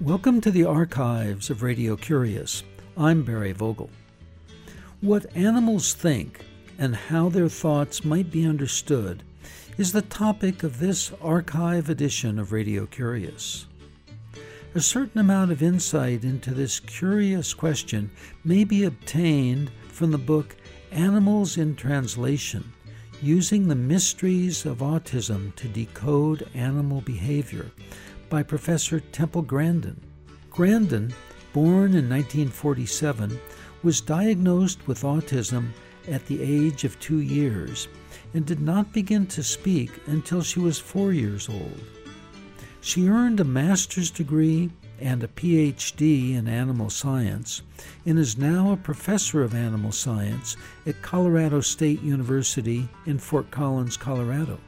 Welcome to the archives of Radio Curious. I'm Barry Vogel. What animals think and how their thoughts might be understood is the topic of this archive edition of Radio Curious. A certain amount of insight into this curious question may be obtained from the book Animals in Translation Using the Mysteries of Autism to Decode Animal Behavior by Professor Temple Grandin. Grandin, born in 1947, was diagnosed with autism at the age of two years and did not begin to speak until she was four years old. She earned a master's degree and a PhD in animal science and is now a professor of animal science at Colorado State University in Fort Collins, Colorado.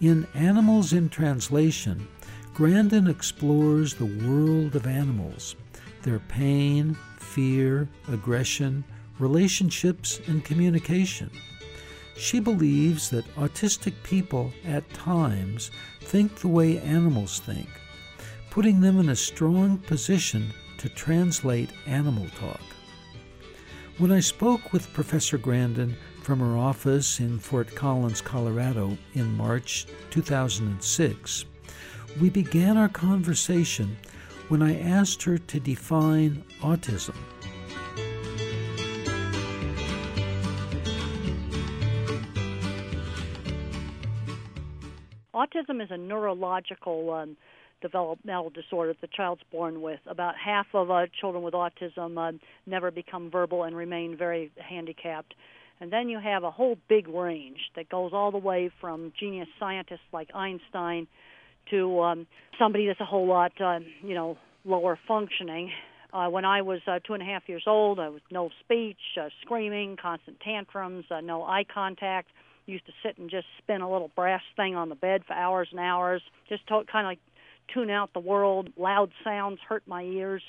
In Animals in Translation, Grandin explores the world of animals, their pain, fear, aggression, relationships, and communication. She believes that autistic people at times think the way animals think, putting them in a strong position to translate animal talk. When I spoke with Professor Grandin from her office in Fort Collins, Colorado in March 2006, we began our conversation when I asked her to define autism. Autism is a neurological um, developmental disorder that the child's born with. About half of uh, children with autism uh, never become verbal and remain very handicapped. And then you have a whole big range that goes all the way from genius scientists like Einstein to um, somebody that's a whole lot, uh, you know, lower functioning. Uh, when I was uh, two and a half years old, I was no speech, uh, screaming, constant tantrums, uh, no eye contact. Used to sit and just spin a little brass thing on the bed for hours and hours, just to, kind of like tune out the world. Loud sounds hurt my ears,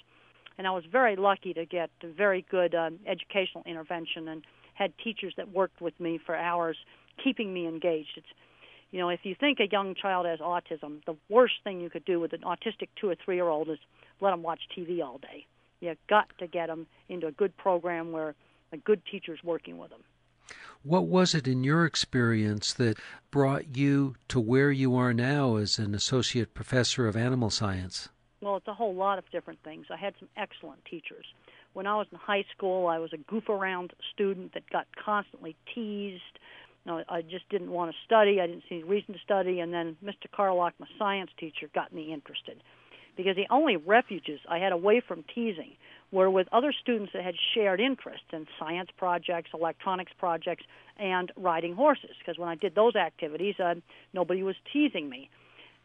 and I was very lucky to get very good um, educational intervention and had teachers that worked with me for hours, keeping me engaged. It's you know, if you think a young child has autism, the worst thing you could do with an autistic two or three year old is let them watch TV all day. You got to get them into a good program where a good teacher's working with them. What was it in your experience that brought you to where you are now as an associate professor of animal science? Well, it's a whole lot of different things. I had some excellent teachers. When I was in high school, I was a goof around student that got constantly teased know, I just didn't want to study. I didn't see any reason to study. And then Mr. Carlock, my science teacher, got me interested because the only refuges I had away from teasing were with other students that had shared interests in science projects, electronics projects, and riding horses. Because when I did those activities, uh, nobody was teasing me.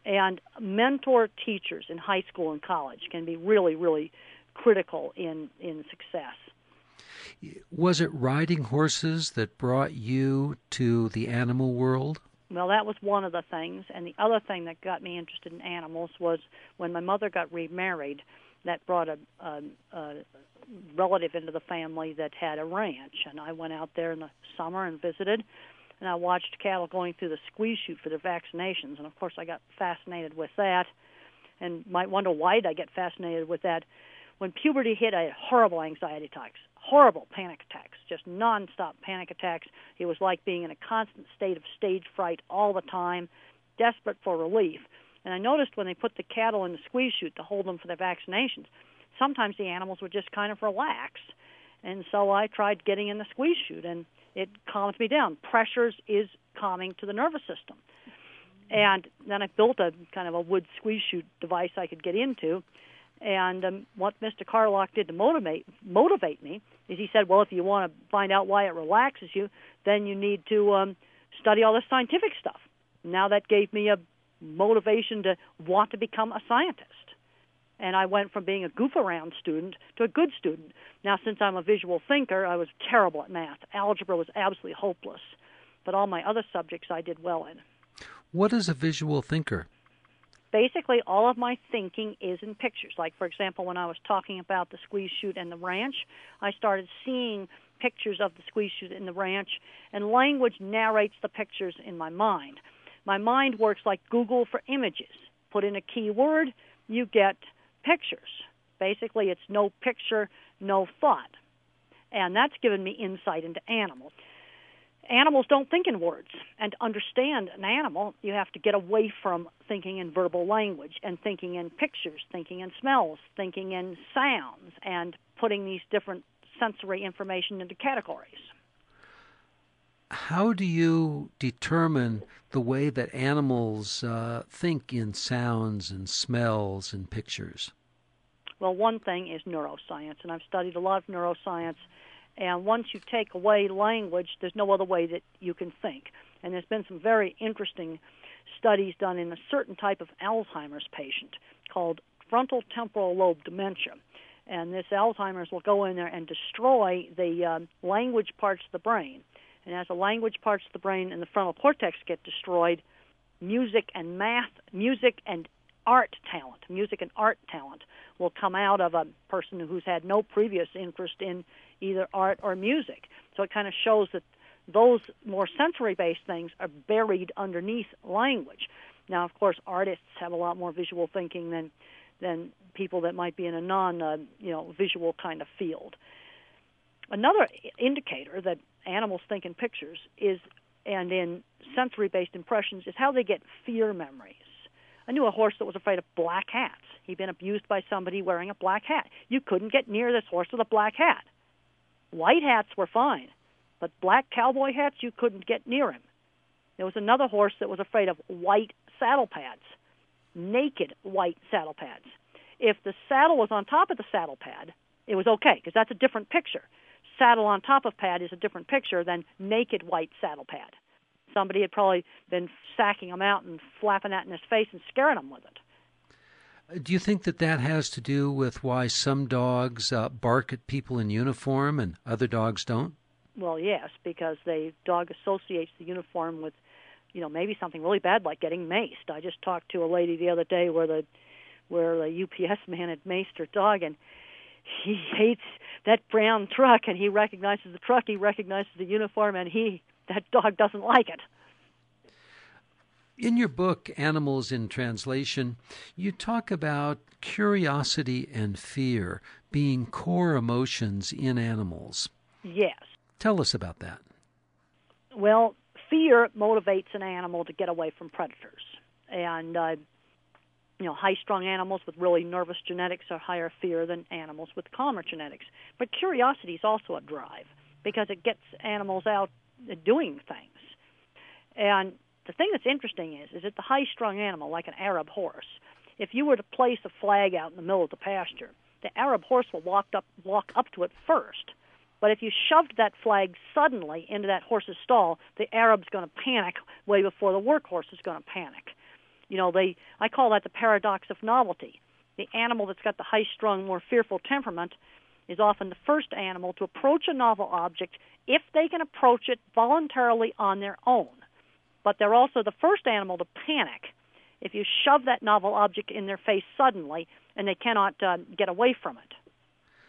And mentor teachers in high school and college can be really, really critical in in success. Was it riding horses that brought you to the animal world? Well, that was one of the things. And the other thing that got me interested in animals was when my mother got remarried, that brought a, a, a relative into the family that had a ranch. And I went out there in the summer and visited. And I watched cattle going through the squeeze chute for their vaccinations. And of course, I got fascinated with that. And might wonder why did I get fascinated with that? When puberty hit, I had horrible anxiety attacks horrible panic attacks, just nonstop panic attacks. It was like being in a constant state of stage fright all the time, desperate for relief. And I noticed when they put the cattle in the squeeze chute to hold them for their vaccinations, sometimes the animals would just kind of relax. And so I tried getting in the squeeze chute, and it calmed me down. Pressures is calming to the nervous system. And then I built a kind of a wood squeeze chute device I could get into and um, what Mr. Carlock did to motivate motivate me is he said, well, if you want to find out why it relaxes you, then you need to um, study all the scientific stuff. Now that gave me a motivation to want to become a scientist. And I went from being a goof around student to a good student. Now, since I'm a visual thinker, I was terrible at math. Algebra was absolutely hopeless. But all my other subjects I did well in. What is a visual thinker? basically all of my thinking is in pictures. Like, for example, when I was talking about the squeeze chute and the ranch, I started seeing pictures of the squeeze chute and the ranch, and language narrates the pictures in my mind. My mind works like Google for images. Put in a keyword, you get pictures. Basically, it's no picture, no thought. And that's given me insight into animals. Animals don't think in words. And to understand an animal, you have to get away from thinking in verbal language and thinking in pictures, thinking in smells, thinking in sounds, and putting these different sensory information into categories. How do you determine the way that animals uh, think in sounds and smells and pictures? Well, one thing is neuroscience, and I've studied a lot of neuroscience. And once you take away language, there's no other way that you can think. And there's been some very interesting studies done in a certain type of Alzheimer's patient called frontal temporal lobe dementia. And this Alzheimer's will go in there and destroy the um, language parts of the brain. And as the language parts of the brain and the frontal cortex get destroyed, music and math, music and art talent, music and art talent, will come out of a person who's had no previous interest in either art or music. So it kind of shows that those more sensory based things are buried underneath language. Now, of course, artists have a lot more visual thinking than than people that might be in a non uh, you know visual kind of field. Another indicator that animals think in pictures is and in sensory based impressions is how they get fear memories. I knew a horse that was afraid of black hats. He'd been abused by somebody wearing a black hat. You couldn't get near this horse with a black hat. White hats were fine, but black cowboy hats, you couldn't get near him. There was another horse that was afraid of white saddle pads, naked white saddle pads. If the saddle was on top of the saddle pad, it was okay because that's a different picture. Saddle on top of pad is a different picture than naked white saddle pad somebody had probably been sacking him out and flapping that in his face and scaring him with it. Do you think that that has to do with why some dogs uh, bark at people in uniform and other dogs don't? Well, yes, because the dog associates the uniform with, you know, maybe something really bad like getting maced. I just talked to a lady the other day where the where the UPS man had maced her dog, and he hates that brown truck, and he recognizes the truck, he recognizes the uniform, and he that dog doesn't like it. In your book, Animals in Translation, you talk about curiosity and fear being core emotions in animals. Yes. Tell us about that. Well, fear motivates an animal to get away from predators. And, uh, you know, high strung animals with really nervous genetics are higher fear than animals with calmer genetics. But curiosity is also a drive because it gets animals out doing things. And the thing that's interesting is, is that the high-strung animal, like an Arab horse, if you were to place a flag out in the middle of the pasture, the Arab horse will walk up, walk up to it first. But if you shoved that flag suddenly into that horse's stall, the Arab's going to panic way before the workhorse is going to panic. You know, they I call that the paradox of novelty. The animal that's got the high-strung, more fearful temperament is often the first animal to approach a novel object if they can approach it voluntarily on their own. But they're also the first animal to panic if you shove that novel object in their face suddenly and they cannot uh, get away from it.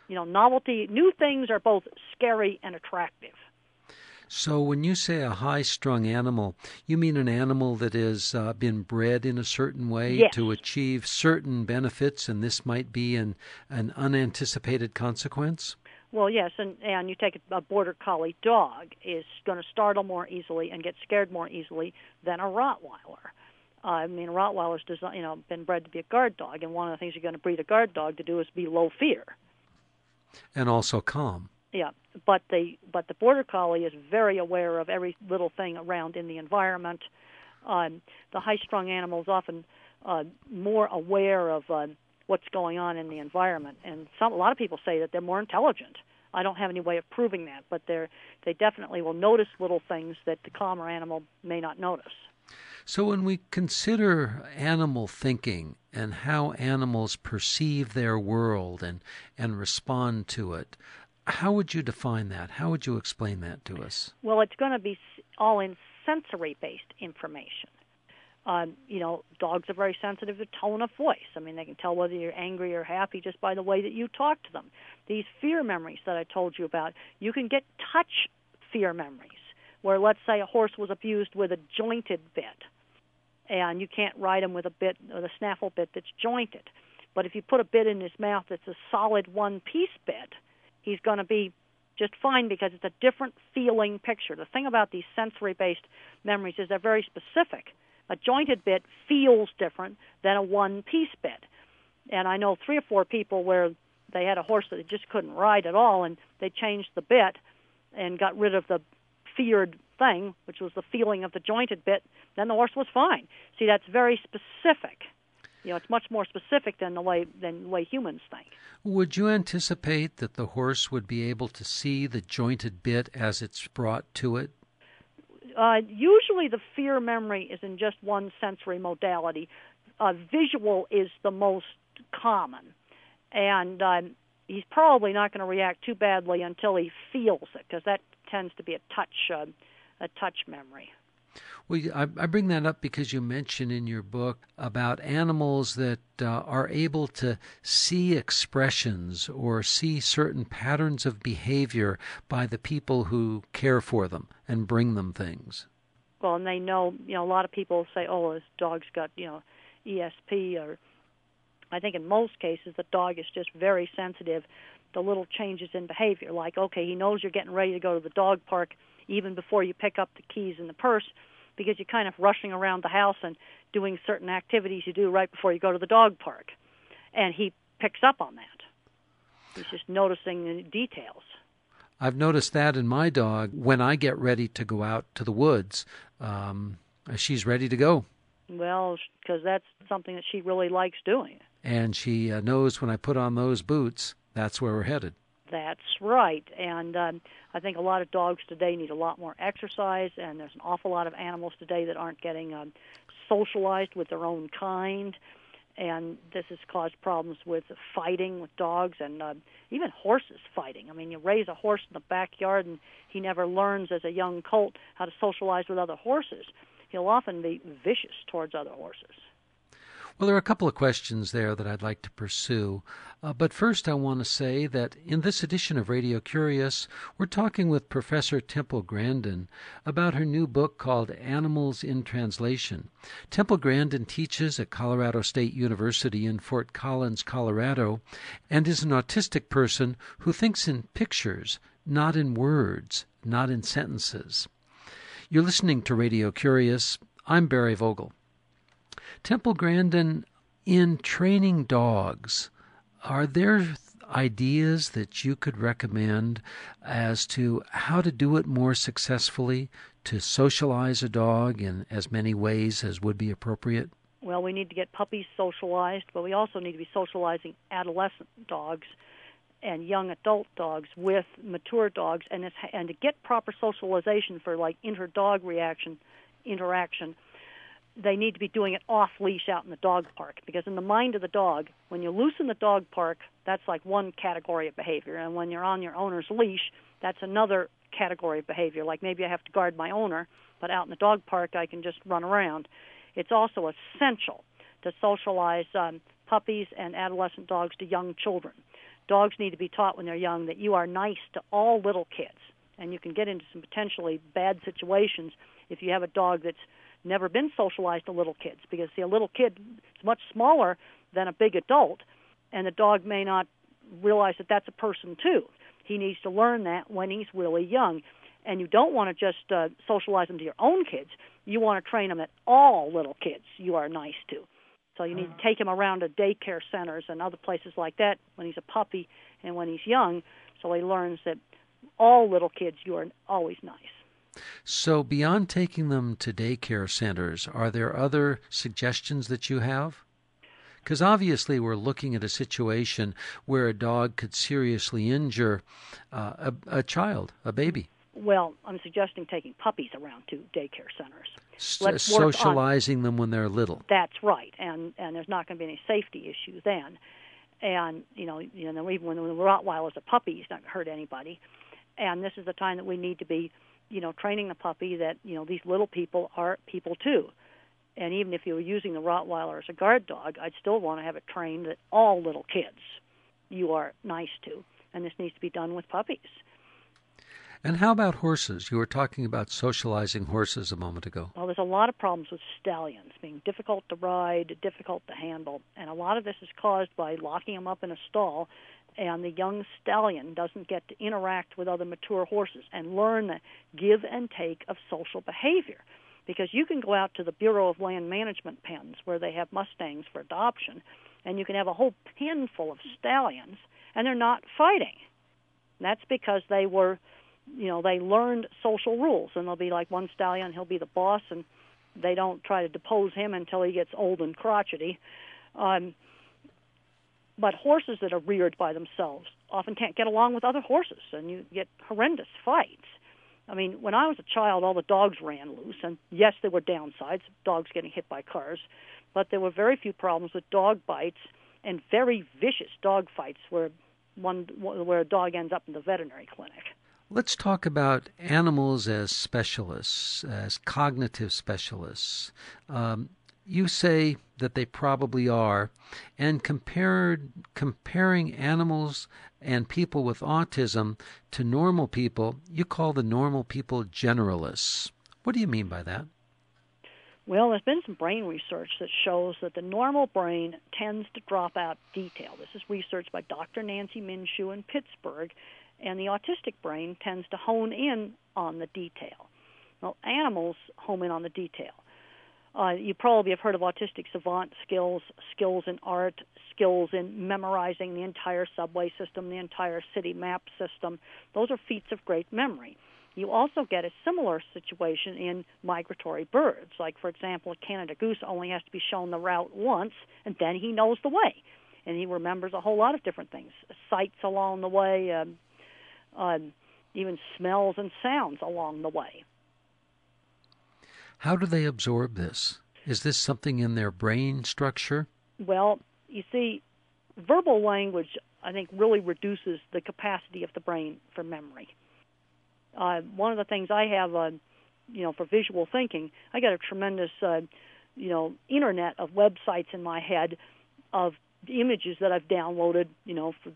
You know, novelty, new things are both scary and attractive. So, when you say a high strung animal, you mean an animal that has uh, been bred in a certain way yes. to achieve certain benefits, and this might be an, an unanticipated consequence? Well, yes, and and you take a border collie dog is going to startle more easily and get scared more easily than a Rottweiler. Uh, I mean, a Rottweiler's designed, you know, been bred to be a guard dog, and one of the things you're going to breed a guard dog to do is be low fear. And also calm. Yeah, but the but the border collie is very aware of every little thing around in the environment. Um, the high-strung animal is often uh, more aware of uh, what's going on in the environment. And some a lot of people say that they're more intelligent. I don't have any way of proving that, but they're they definitely will notice little things that the calmer animal may not notice. So when we consider animal thinking and how animals perceive their world and and respond to it, how would you define that? How would you explain that to us? Well, it's going to be all in sensory based information. Um, you know, dogs are very sensitive to tone of voice. I mean, they can tell whether you're angry or happy just by the way that you talk to them. These fear memories that I told you about, you can get touch fear memories, where let's say a horse was abused with a jointed bit. and you can't ride him with a bit with a snaffle bit that's jointed. But if you put a bit in his mouth that's a solid one-piece bit, he's going to be just fine because it's a different feeling picture. The thing about these sensory-based memories is they're very specific. A jointed bit feels different than a one-piece bit. And I know three or four people where they had a horse that they just couldn't ride at all, and they changed the bit and got rid of the feared thing, which was the feeling of the jointed bit. Then the horse was fine. See, that's very specific. You know, it's much more specific than the way than the way humans think. Would you anticipate that the horse would be able to see the jointed bit as it's brought to it? Uh, usually, the fear memory is in just one sensory modality. Uh, visual is the most common, and um, he's probably not going to react too badly until he feels it, because that tends to be a touch uh, a touch memory. Well, I, I, bring that up because you mention in your book about animals that uh, are able to see expressions or see certain patterns of behavior by the people who care for them and bring them things. Well, and they know, you know, a lot of people say, oh, this dog's got, you know, ESP, or I think in most cases the dog is just very sensitive to little changes in behavior. Like, okay, he knows you're getting ready to go to the dog park even before you pick up the keys in the purse because you're kind of rushing around the house and doing certain activities you do right before you go to the dog park. And he picks up on that. He's just noticing the details. I've noticed that in my dog. When I get ready to go out to the woods, um, she's ready to go. Well, because that's something that she really likes doing. And she uh, knows when I put on those boots, that's where we're headed. That's right. And um, I think a lot of dogs today need a lot more exercise, and there's an awful lot of animals today that aren't getting um, socialized with their own kind. And this has caused problems with fighting with dogs and uh, even horses fighting. I mean, you raise a horse in the backyard, and he never learns as a young colt how to socialize with other horses. He'll often be vicious towards other horses. Well, there are a couple of questions there that I'd like to pursue. Uh, but first, I want to say that in this edition of Radio Curious, we're talking with Professor Temple Grandin about her new book called Animals in Translation. Temple Grandin teaches at Colorado State University in Fort Collins, Colorado, and is an autistic person who thinks in pictures, not in words, not in sentences. You're listening to Radio Curious. I'm Barry Vogel. Temple Grandin, in training dogs, are there ideas that you could recommend as to how to do it more successfully to socialize a dog in as many ways as would be appropriate? Well, we need to get puppies socialized, but we also need to be socializing adolescent dogs and young adult dogs with mature dogs, and and to get proper socialization for like inter-dog reaction interaction they need to be doing it off leash out in the dog park because in the mind of the dog when you loosen the dog park that's like one category of behavior and when you're on your owner's leash that's another category of behavior like maybe i have to guard my owner but out in the dog park i can just run around. It's also essential to socialize um, puppies and adolescent dogs to young children. Dogs need to be taught when they're young that you are nice to all little kids and you can get into some potentially bad situations if you have a dog that's never been socialized to little kids because see a little kid is much smaller than a big adult and the dog may not realize that that's a person too. He needs to learn that when he's really young. And you don't want to just uh, socialize them to your own kids. You want to train them that all little kids you are nice to. So you need to take him around to daycare centers and other places like that when he's a puppy and when he's young so he learns that all little kids you are always nice so, beyond taking them to daycare centers, are there other suggestions that you have? Because obviously, we're looking at a situation where a dog could seriously injure uh, a, a child, a baby. Well, I'm suggesting taking puppies around to daycare centers. S- socializing on, them when they're little. That's right, and and there's not going to be any safety issue then. And you know, you know, even when the Rottweiler is a puppy, he's not going to hurt anybody. And this is the time that we need to be you know, training the puppy that, you know, these little people are people too. And even if you were using the Rottweiler as a guard dog, I'd still want to have it trained that all little kids you are nice to. And this needs to be done with puppies. And how about horses? You were talking about socializing horses a moment ago. Well, there's a lot of problems with stallions being difficult to ride, difficult to handle, and a lot of this is caused by locking them up in a stall and the young stallion doesn't get to interact with other mature horses and learn the give and take of social behavior. Because you can go out to the Bureau of Land Management pens where they have Mustangs for adoption, and you can have a whole pen full of stallions, and they're not fighting. That's because they were you know they learned social rules and they'll be like one stallion he'll be the boss and they don't try to depose him until he gets old and crotchety. Um but horses that are reared by themselves often can't get along with other horses and you get horrendous fights. I mean when i was a child all the dogs ran loose and yes there were downsides dogs getting hit by cars but there were very few problems with dog bites and very vicious dog fights where one where a dog ends up in the veterinary clinic Let's talk about animals as specialists, as cognitive specialists. Um, you say that they probably are, and compared comparing animals and people with autism to normal people, you call the normal people generalists. What do you mean by that? Well, there's been some brain research that shows that the normal brain tends to drop out detail. This is research by Dr. Nancy Minshew in Pittsburgh, and the autistic brain tends to hone in on the detail. Well, animals home in on the detail. Uh, you probably have heard of autistic savant skills, skills in art, skills in memorizing the entire subway system, the entire city map system. Those are feats of great memory. You also get a similar situation in migratory birds. Like, for example, a Canada goose only has to be shown the route once, and then he knows the way. And he remembers a whole lot of different things sights along the way, um, uh, even smells and sounds along the way. How do they absorb this? Is this something in their brain structure? Well, you see, verbal language, I think, really reduces the capacity of the brain for memory. Uh, one of the things I have, uh, you know, for visual thinking, I got a tremendous, uh, you know, internet of websites in my head of images that I've downloaded, you know, for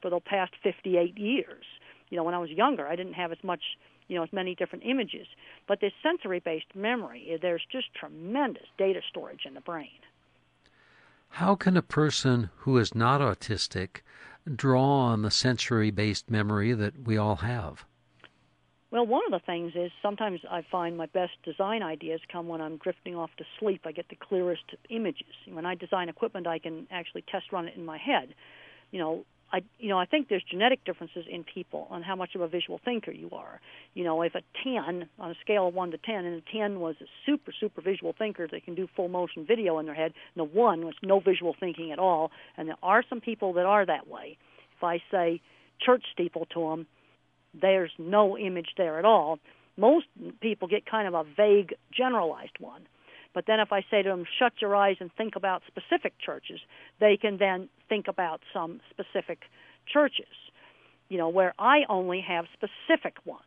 for the past 58 years you know when I was younger I didn't have as much you know as many different images but this sensory based memory eh, there's just tremendous data storage in the brain how can a person who is not autistic draw on the sensory based memory that we all have well, one of the things is sometimes I find my best design ideas come when I'm drifting off to sleep. I get the clearest images. When I design equipment, I can actually test run it in my head. You know, I you know I think there's genetic differences in people on how much of a visual thinker you are. You know, if a 10 on a scale of 1 to 10 and a 10 was a super super visual thinker that can do full motion video in their head, and a 1 was no visual thinking at all, and there are some people that are that way. If I say church steeple to them, there's no image there at all. Most people get kind of a vague generalized one. But then if I say to them, shut your eyes and think about specific churches, they can then think about some specific churches, you know, where I only have specific ones.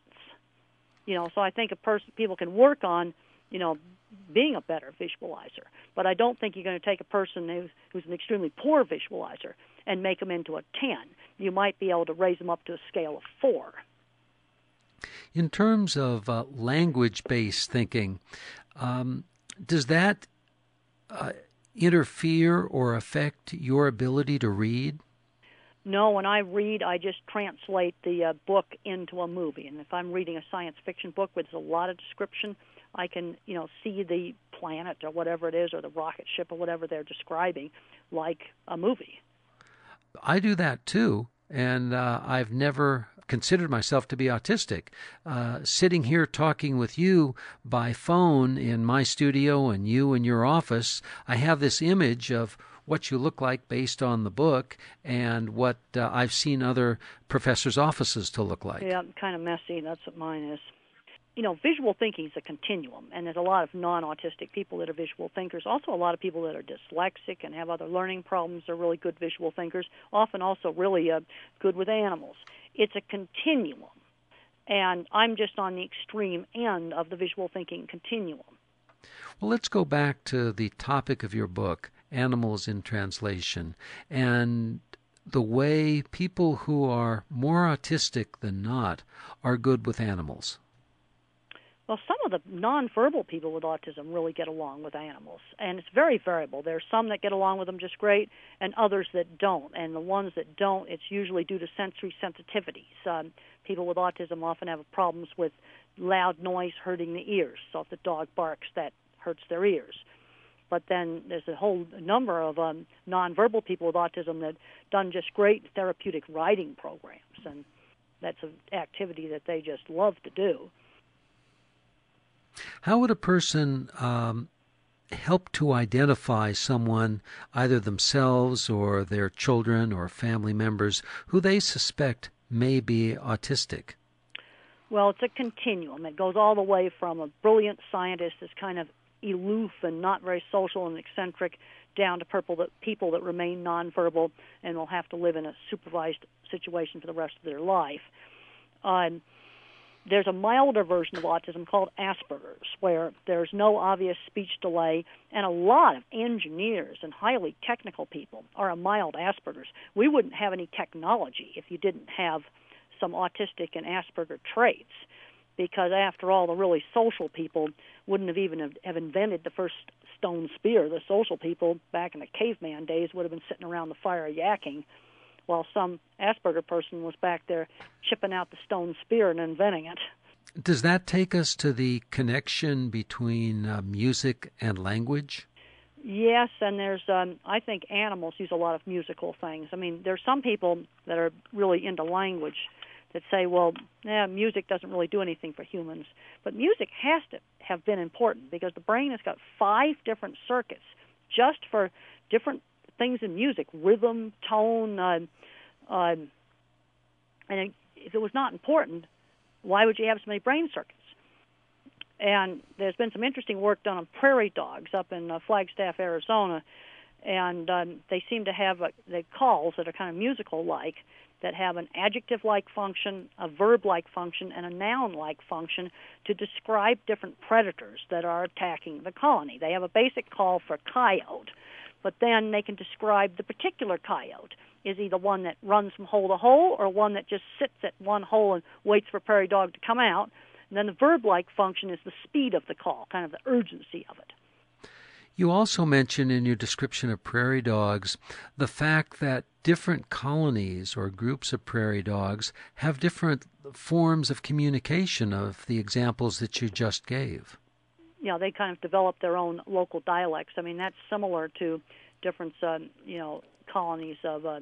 You know, so I think a person people can work on, you know, being a better visualizer. But I don't think you're going to take a person who's, who's an extremely poor visualizer and make them into a 10. You might be able to raise them up to a scale of 4. In terms of uh, language based thinking, um, does that uh, interfere or affect your ability to read? No, when I read, I just translate the uh, book into a movie. And if I'm reading a science fiction book with a lot of description, I can, you know, see the planet or whatever it is, or the rocket ship or whatever they're describing, like a movie. I do that too, and uh, I've never considered myself to be autistic. Uh, sitting here talking with you by phone in my studio and you in your office, I have this image of what you look like based on the book and what uh, I've seen other professors' offices to look like. Yeah, kind of messy. That's what mine is. You know, visual thinking is a continuum, and there's a lot of non autistic people that are visual thinkers. Also, a lot of people that are dyslexic and have other learning problems are really good visual thinkers, often also really uh, good with animals. It's a continuum. And I'm just on the extreme end of the visual thinking continuum. Well, let's go back to the topic of your book, Animals in Translation. And the way people who are more autistic than not are good with animals? Well, some of the nonverbal people with autism really get along with animals, and it's very variable. There are some that get along with them just great, and others that don't. And the ones that don't, it's usually due to sensory sensitivities. Um, people with autism often have problems with loud noise hurting the ears. So if the dog barks, that hurts their ears. But then there's a whole number of um, nonverbal people with autism that done just great therapeutic riding programs, and that's an activity that they just love to do. How would a person um, help to identify someone, either themselves or their children or family members, who they suspect may be autistic? Well, it's a continuum. It goes all the way from a brilliant scientist that's kind of aloof and not very social and eccentric down to purple that people that remain nonverbal and will have to live in a supervised situation for the rest of their life. Um, there's a milder version of autism called Asperger's, where there's no obvious speech delay, and a lot of engineers and highly technical people are a mild Asperger's. We wouldn't have any technology if you didn't have some autistic and Asperger traits, because after all, the really social people wouldn't have even have invented the first stone spear. The social people back in the caveman days would have been sitting around the fire yakking while some Asperger person was back there chipping out the stone spear and inventing it. Does that take us to the connection between uh, music and language? Yes, and there's um, I think animals use a lot of musical things. I mean, there's some people that are really into language that say, well, yeah, music doesn't really do anything for humans, but music has to have been important because the brain has got five different circuits just for different things in music, rhythm, tone, uh, uh, and if it was not important, why would you have so many brain circuits? And there's been some interesting work done on prairie dogs up in uh, Flagstaff, Arizona, and um, they seem to have uh, the calls that are kind of musical-like, that have an adjective-like function, a verb-like function, and a noun-like function to describe different predators that are attacking the colony. They have a basic call for coyote, but then they can describe the particular coyote is either one that runs from hole to hole or one that just sits at one hole and waits for prairie dog to come out. And then the verb like function is the speed of the call, kind of the urgency of it. You also mention in your description of prairie dogs the fact that different colonies or groups of prairie dogs have different forms of communication of the examples that you just gave. Yeah, they kind of develop their own local dialects. I mean, that's similar to different, um, you know, colonies of, uh,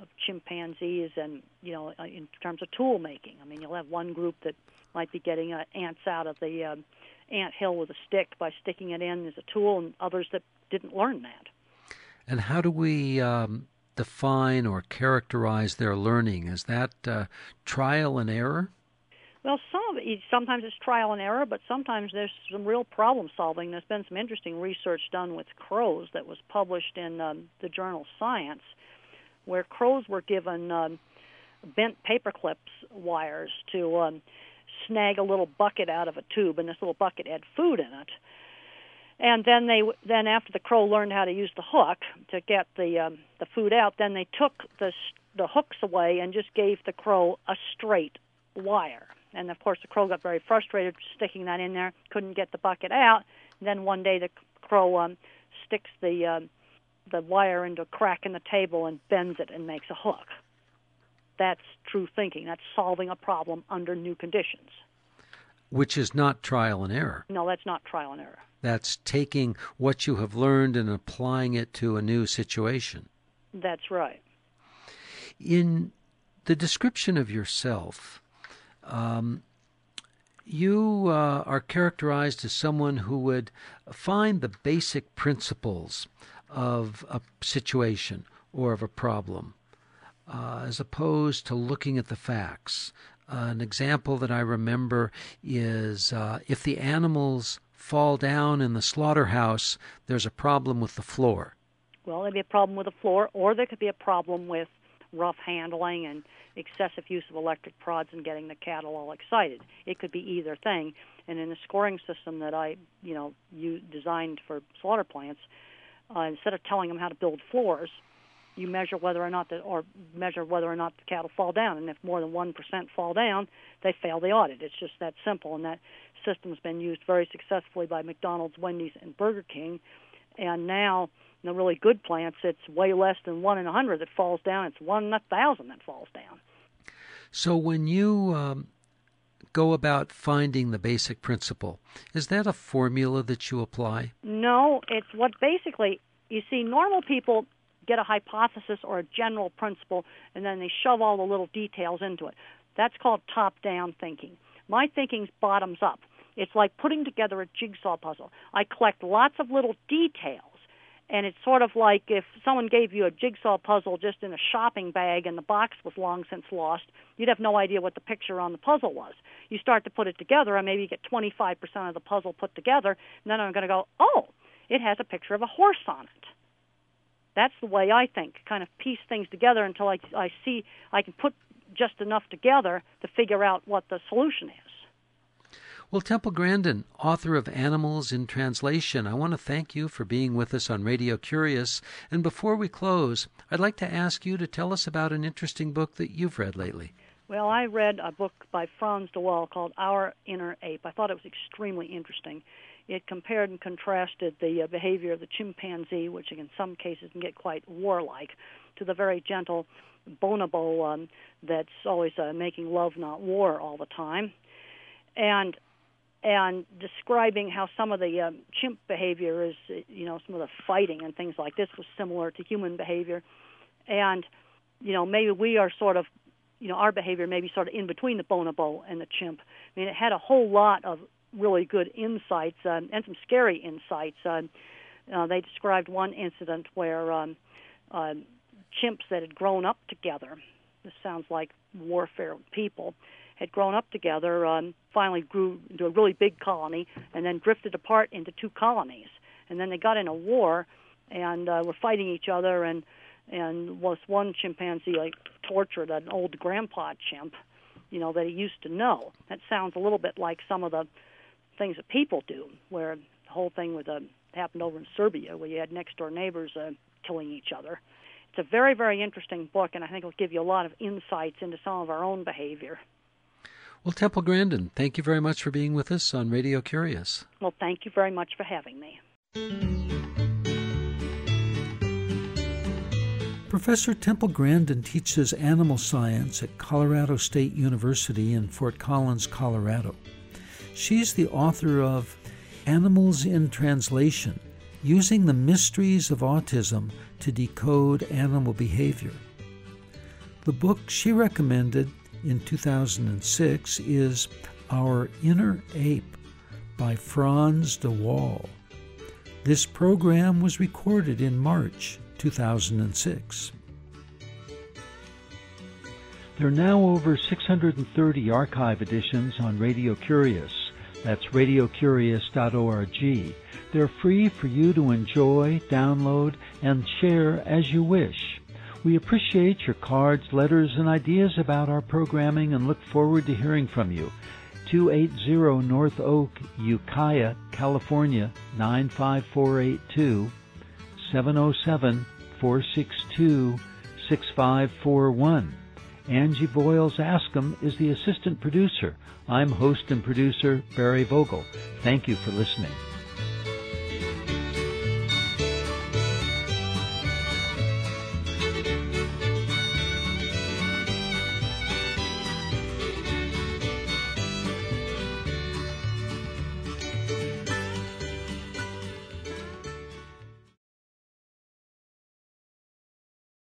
of chimpanzees and you know uh, in terms of tool making. I mean, you'll have one group that might be getting uh, ants out of the um, ant hill with a stick by sticking it in as a tool, and others that didn't learn that. And how do we um, define or characterize their learning? Is that uh, trial and error? Well, some sometimes it's trial and error, but sometimes there's some real problem solving. There's been some interesting research done with crows that was published in um, the journal Science, where crows were given um, bent paper clips wires to um, snag a little bucket out of a tube, and this little bucket had food in it. And then they then after the crow learned how to use the hook to get the um, the food out, then they took the the hooks away and just gave the crow a straight wire and of course, the crow got very frustrated sticking that in there, couldn't get the bucket out. And then one day, the crow um, sticks the um, the wire into a crack in the table and bends it and makes a hook. That's true thinking. That's solving a problem under new conditions. Which is not trial and error. No, that's not trial and error. That's taking what you have learned and applying it to a new situation. That's right. In the description of yourself, um, you uh, are characterized as someone who would find the basic principles of a situation or of a problem, uh, as opposed to looking at the facts. Uh, an example that I remember is uh, if the animals fall down in the slaughterhouse, there's a problem with the floor. Well, there'd be a problem with the floor, or there could be a problem with rough handling and excessive use of electric prods and getting the cattle all excited. It could be either thing. And in the scoring system that I, you know, you designed for slaughter plants, uh, instead of telling them how to build floors, you measure whether or not the or measure whether or not the cattle fall down, and if more than one percent fall down, they fail the audit. It's just that simple, and that system's been used very successfully by McDonald's, Wendy's, and Burger King, and now the really good plants, it's way less than one in a hundred that falls down. It's one in a thousand that falls down. So when you um, go about finding the basic principle, is that a formula that you apply? No, it's what basically you see. Normal people get a hypothesis or a general principle, and then they shove all the little details into it. That's called top-down thinking. My thinking's bottoms up. It's like putting together a jigsaw puzzle. I collect lots of little details and it's sort of like if someone gave you a jigsaw puzzle just in a shopping bag and the box was long since lost, you'd have no idea what the picture on the puzzle was. You start to put it together, and maybe you get 25% of the puzzle put together, and then I'm going to go, oh, it has a picture of a horse on it. That's the way I think. Kind of piece things together until I, I see I can put just enough together to figure out what the solution is. Well, Temple Grandin, author of Animals in Translation, I want to thank you for being with us on Radio Curious. And before we close, I'd like to ask you to tell us about an interesting book that you've read lately. Well, I read a book by Frans de Waal called Our Inner Ape. I thought it was extremely interesting. It compared and contrasted the uh, behavior of the chimpanzee, which in some cases can get quite warlike, to the very gentle bonobo that's always uh, making love, not war, all the time. And and describing how some of the um, chimp behavior is, you know, some of the fighting and things like this was similar to human behavior, and you know maybe we are sort of, you know, our behavior maybe sort of in between the bonobo and the chimp. I mean, it had a whole lot of really good insights um, and some scary insights. Uh, uh, they described one incident where um, uh, chimps that had grown up together. This sounds like warfare with people had grown up together, um, finally grew into a really big colony, and then drifted apart into two colonies. And then they got in a war, and uh, were fighting each other, and and was one chimpanzee like tortured an old grandpa chimp, you know, that he used to know. That sounds a little bit like some of the things that people do, where the whole thing with uh, happened over in Serbia, where you had next door neighbors uh, killing each other. It's a very, very interesting book, and I think it'll give you a lot of insights into some of our own behavior. Well, Temple Grandin, thank you very much for being with us on Radio Curious. Well, thank you very much for having me. Professor Temple Grandin teaches animal science at Colorado State University in Fort Collins, Colorado. She's the author of Animals in Translation Using the Mysteries of Autism to Decode Animal Behavior. The book she recommended in 2006 is Our Inner Ape by Frans de Waal. This program was recorded in March 2006. There are now over 630 archive editions on Radio Curious. That's radiocurious.org. They're free for you to enjoy, download, and share as you wish. We appreciate your cards, letters, and ideas about our programming and look forward to hearing from you. 280 North Oak, Ukiah, California 95482, 707 462 6541. Angie Voiles Askham is the assistant producer. I'm host and producer Barry Vogel. Thank you for listening.